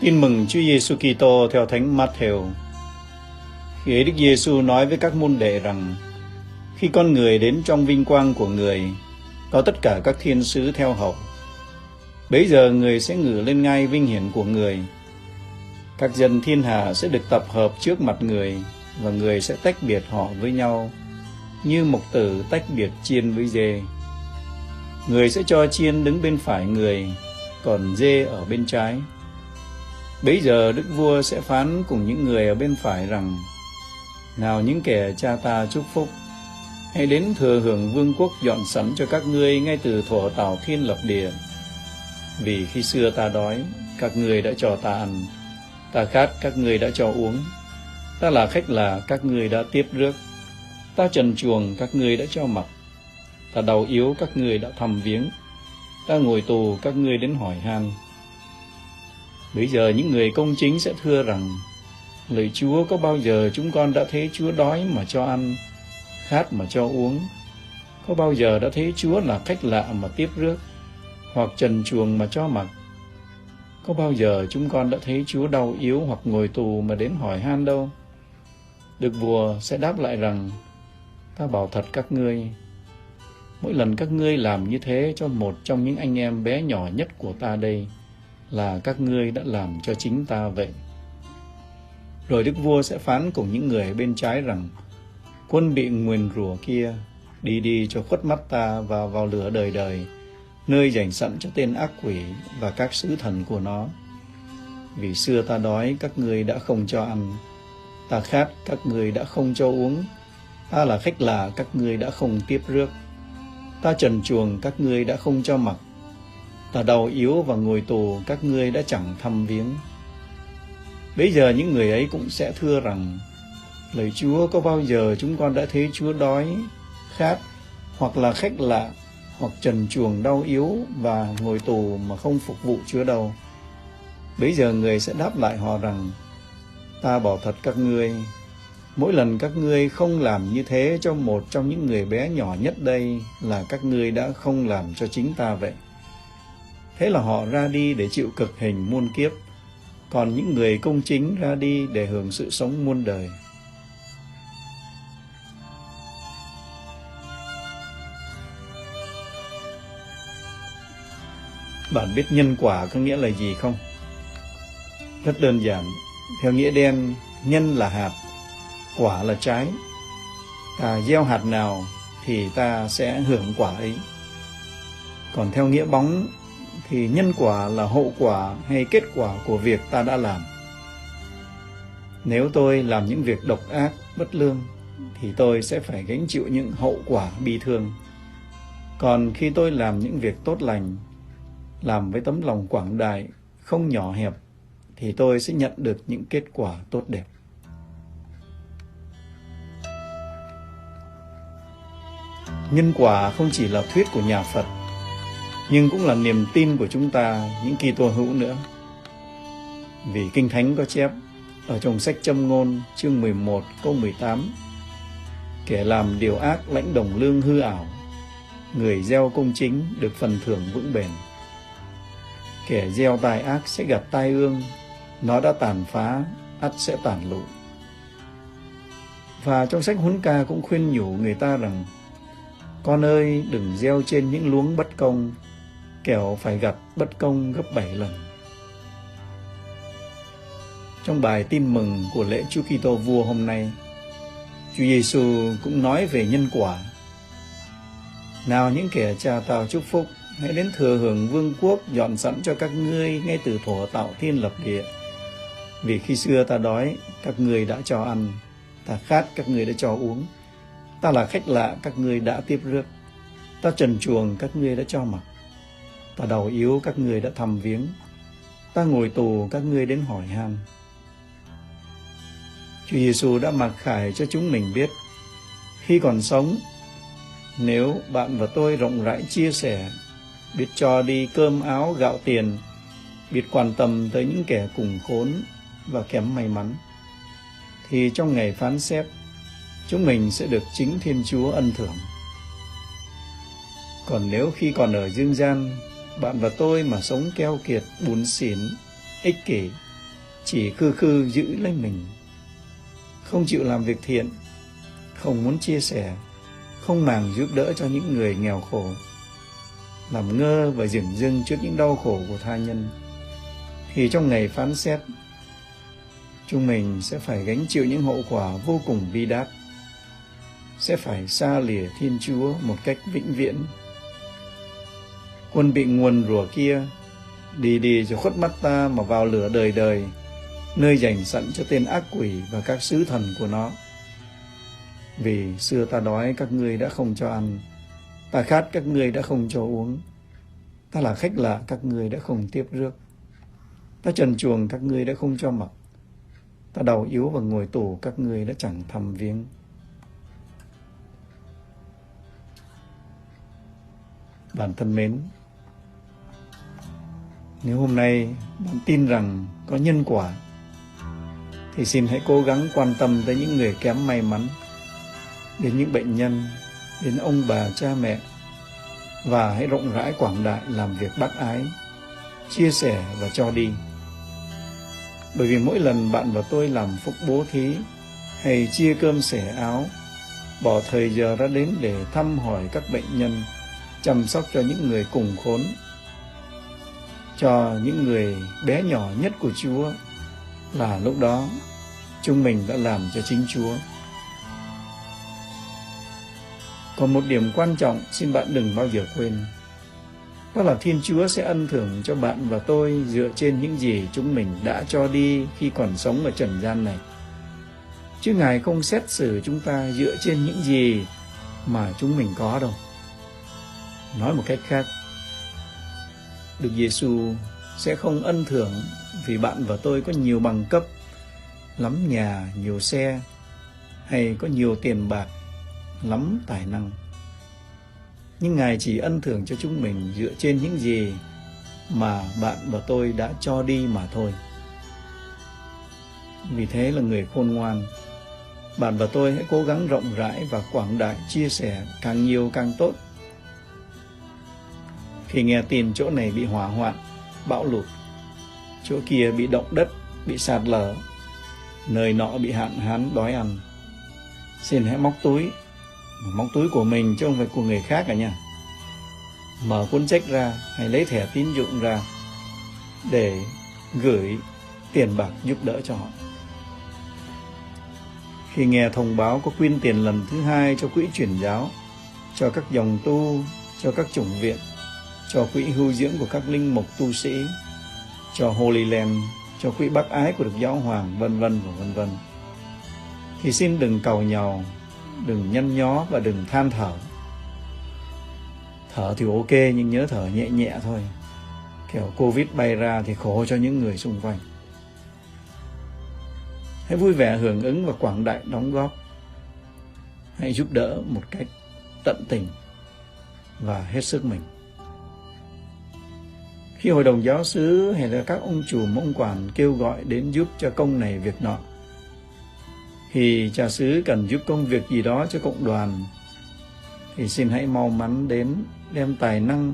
Tin mừng Chúa Giêsu Kitô theo Thánh Matthew. Khi ấy Đức Giêsu nói với các môn đệ rằng: Khi con người đến trong vinh quang của người, có tất cả các thiên sứ theo hậu. Bấy giờ người sẽ ngự lên ngai vinh hiển của người. Các dân thiên hạ sẽ được tập hợp trước mặt người và người sẽ tách biệt họ với nhau như mục tử tách biệt chiên với dê. Người sẽ cho chiên đứng bên phải người, còn dê ở bên trái. Bấy giờ Đức Vua sẽ phán cùng những người ở bên phải rằng Nào những kẻ cha ta chúc phúc Hãy đến thừa hưởng vương quốc dọn sẵn cho các ngươi ngay từ thuở tạo thiên lập địa. Vì khi xưa ta đói, các ngươi đã cho ta ăn Ta khát, các ngươi đã cho uống. Ta là khách là, các ngươi đã tiếp rước. Ta trần chuồng, các ngươi đã cho mặc. Ta đau yếu, các ngươi đã thăm viếng. Ta ngồi tù, các ngươi đến hỏi han. Bây giờ những người công chính sẽ thưa rằng, lời Chúa có bao giờ chúng con đã thấy Chúa đói mà cho ăn, Khát mà cho uống? Có bao giờ đã thấy Chúa là khách lạ mà tiếp rước, Hoặc trần chuồng mà cho mặc? Có bao giờ chúng con đã thấy Chúa đau yếu hoặc ngồi tù mà đến hỏi han đâu? Được vua sẽ đáp lại rằng, Ta bảo thật các ngươi, Mỗi lần các ngươi làm như thế cho một trong những anh em bé nhỏ nhất của ta đây là các ngươi đã làm cho chính ta vậy. Rồi đức vua sẽ phán cùng những người bên trái rằng, quân bị nguyền rủa kia, đi đi cho khuất mắt ta và vào lửa đời đời, nơi dành sẵn cho tên ác quỷ và các sứ thần của nó. Vì xưa ta đói, các ngươi đã không cho ăn, ta khát, các ngươi đã không cho uống, ta là khách lạ, các ngươi đã không tiếp rước, ta trần chuồng, các ngươi đã không cho mặc, ta đau yếu và ngồi tù, các ngươi đã chẳng thăm viếng. Bây giờ những người ấy cũng sẽ thưa rằng, lời chúa có bao giờ chúng con đã thấy chúa đói, khát, hoặc là khách lạ, hoặc trần chuồng đau yếu và ngồi tù mà không phục vụ chúa đâu? Bây giờ người sẽ đáp lại họ rằng, ta bảo thật các ngươi, mỗi lần các ngươi không làm như thế cho một trong những người bé nhỏ nhất đây là các ngươi đã không làm cho chính ta vậy. Thế là họ ra đi để chịu cực hình muôn kiếp, còn những người công chính ra đi để hưởng sự sống muôn đời. Bạn biết nhân quả có nghĩa là gì không? Rất đơn giản, theo nghĩa đen, nhân là hạt, quả là trái. Ta gieo hạt nào thì ta sẽ hưởng quả ấy. Còn theo nghĩa bóng thì nhân quả là hậu quả hay kết quả của việc ta đã làm. Nếu tôi làm những việc độc ác, bất lương, thì tôi sẽ phải gánh chịu những hậu quả bi thương. Còn khi tôi làm những việc tốt lành, làm với tấm lòng quảng đại, không nhỏ hẹp, thì tôi sẽ nhận được những kết quả tốt đẹp. Nhân quả không chỉ là thuyết của nhà Phật nhưng cũng là niềm tin của chúng ta những kỳ tô hữu nữa. Vì Kinh Thánh có chép ở trong sách Châm ngôn chương 11 câu 18 Kẻ làm điều ác lãnh đồng lương hư ảo Người gieo công chính được phần thưởng vững bền Kẻ gieo tai ác sẽ gặp tai ương Nó đã tàn phá, ắt sẽ tàn lụi Và trong sách huấn ca cũng khuyên nhủ người ta rằng Con ơi đừng gieo trên những luống bất công kẻo phải gặp bất công gấp bảy lần. Trong bài tin mừng của lễ Chúa Kitô vua hôm nay, Chúa Giêsu cũng nói về nhân quả. Nào những kẻ cha tao chúc phúc, hãy đến thừa hưởng vương quốc dọn sẵn cho các ngươi ngay từ thổ tạo thiên lập địa. Vì khi xưa ta đói, các ngươi đã cho ăn, ta khát, các ngươi đã cho uống. Ta là khách lạ, các ngươi đã tiếp rước. Ta trần chuồng, các ngươi đã cho mặc ta đầu yếu các ngươi đã thăm viếng ta ngồi tù các ngươi đến hỏi han Chúa Giêsu đã mặc khải cho chúng mình biết, khi còn sống, nếu bạn và tôi rộng rãi chia sẻ, biết cho đi cơm áo gạo tiền, biết quan tâm tới những kẻ cùng khốn và kém may mắn, thì trong ngày phán xét, chúng mình sẽ được chính Thiên Chúa ân thưởng. Còn nếu khi còn ở dương gian bạn và tôi mà sống keo kiệt, bùn xỉn, ích kỷ, chỉ khư khư giữ lấy mình, không chịu làm việc thiện, không muốn chia sẻ, không màng giúp đỡ cho những người nghèo khổ, làm ngơ và dửng dưng trước những đau khổ của tha nhân, thì trong ngày phán xét, chúng mình sẽ phải gánh chịu những hậu quả vô cùng bi đát, sẽ phải xa lìa Thiên Chúa một cách vĩnh viễn. Quân bị nguồn rủa kia, đi đi cho khuất mắt ta mà vào lửa đời đời, nơi dành sẵn cho tên ác quỷ và các sứ thần của nó. Vì xưa ta đói các ngươi đã không cho ăn, ta khát các ngươi đã không cho uống, ta là khách lạ các ngươi đã không tiếp rước, ta trần chuồng các ngươi đã không cho mặc, ta đau yếu và ngồi tù các ngươi đã chẳng thăm viếng. bản thân mến, nếu hôm nay bạn tin rằng có nhân quả, thì xin hãy cố gắng quan tâm tới những người kém may mắn, đến những bệnh nhân, đến ông bà cha mẹ, và hãy rộng rãi quảng đại làm việc bác ái, chia sẻ và cho đi. Bởi vì mỗi lần bạn và tôi làm phúc bố thí hay chia cơm sẻ áo, bỏ thời giờ ra đến để thăm hỏi các bệnh nhân, chăm sóc cho những người cùng khốn, cho những người bé nhỏ nhất của Chúa là lúc đó chúng mình đã làm cho chính Chúa. Còn một điểm quan trọng xin bạn đừng bao giờ quên. Đó là Thiên Chúa sẽ ân thưởng cho bạn và tôi dựa trên những gì chúng mình đã cho đi khi còn sống ở trần gian này. Chứ Ngài không xét xử chúng ta dựa trên những gì mà chúng mình có đâu. Nói một cách khác, Đức Giêsu sẽ không ân thưởng vì bạn và tôi có nhiều bằng cấp, lắm nhà, nhiều xe hay có nhiều tiền bạc, lắm tài năng. Nhưng Ngài chỉ ân thưởng cho chúng mình dựa trên những gì mà bạn và tôi đã cho đi mà thôi. Vì thế là người khôn ngoan, bạn và tôi hãy cố gắng rộng rãi và quảng đại chia sẻ càng nhiều càng tốt khi nghe tin chỗ này bị hỏa hoạn, bão lụt, chỗ kia bị động đất, bị sạt lở, nơi nọ bị hạn hán đói ăn. Xin hãy móc túi, móc túi của mình chứ không phải của người khác cả nha. Mở cuốn trách ra hay lấy thẻ tín dụng ra để gửi tiền bạc giúp đỡ cho họ. Khi nghe thông báo có quyên tiền lần thứ hai cho quỹ truyền giáo, cho các dòng tu, cho các chủng viện, cho quỹ hưu dưỡng của các linh mục tu sĩ, cho Holy Land, cho quỹ bác ái của Đức Giáo Hoàng, vân vân và vân vân. Thì xin đừng cầu nhàu, đừng nhăn nhó và đừng than thở. Thở thì ok nhưng nhớ thở nhẹ nhẹ thôi. Kiểu Covid bay ra thì khổ cho những người xung quanh. Hãy vui vẻ hưởng ứng và quảng đại đóng góp. Hãy giúp đỡ một cách tận tình và hết sức mình. Khi hội đồng giáo sứ hay là các ông chủ mông quản kêu gọi đến giúp cho công này việc nọ, thì cha xứ cần giúp công việc gì đó cho cộng đoàn, thì xin hãy mau mắn đến đem tài năng,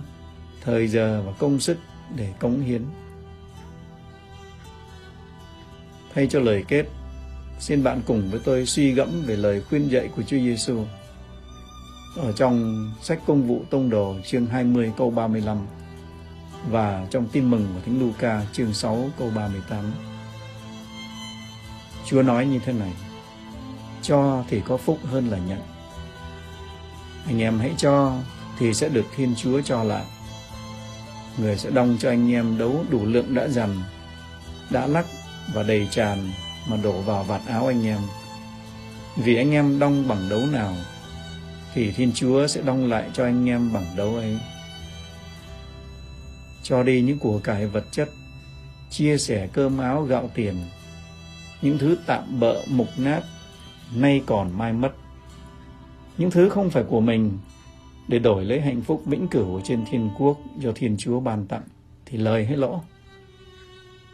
thời giờ và công sức để cống hiến. Thay cho lời kết, xin bạn cùng với tôi suy gẫm về lời khuyên dạy của Chúa Giêsu ở trong sách Công vụ Tông Đồ chương 20 câu 35 và trong tin mừng của Thánh Luca chương 6 câu 38. Chúa nói như thế này, cho thì có phúc hơn là nhận. Anh em hãy cho thì sẽ được Thiên Chúa cho lại. Người sẽ đong cho anh em đấu đủ lượng đã dằn, đã lắc và đầy tràn mà đổ vào vạt áo anh em. Vì anh em đong bằng đấu nào, thì Thiên Chúa sẽ đong lại cho anh em bằng đấu ấy cho đi những của cải vật chất, chia sẻ cơm áo gạo tiền, những thứ tạm bợ mục nát, nay còn mai mất. Những thứ không phải của mình để đổi lấy hạnh phúc vĩnh cửu trên thiên quốc do Thiên Chúa ban tặng thì lời hay lỗ?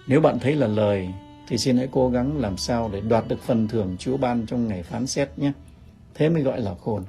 Nếu bạn thấy là lời thì xin hãy cố gắng làm sao để đoạt được phần thưởng Chúa ban trong ngày phán xét nhé. Thế mới gọi là khôn.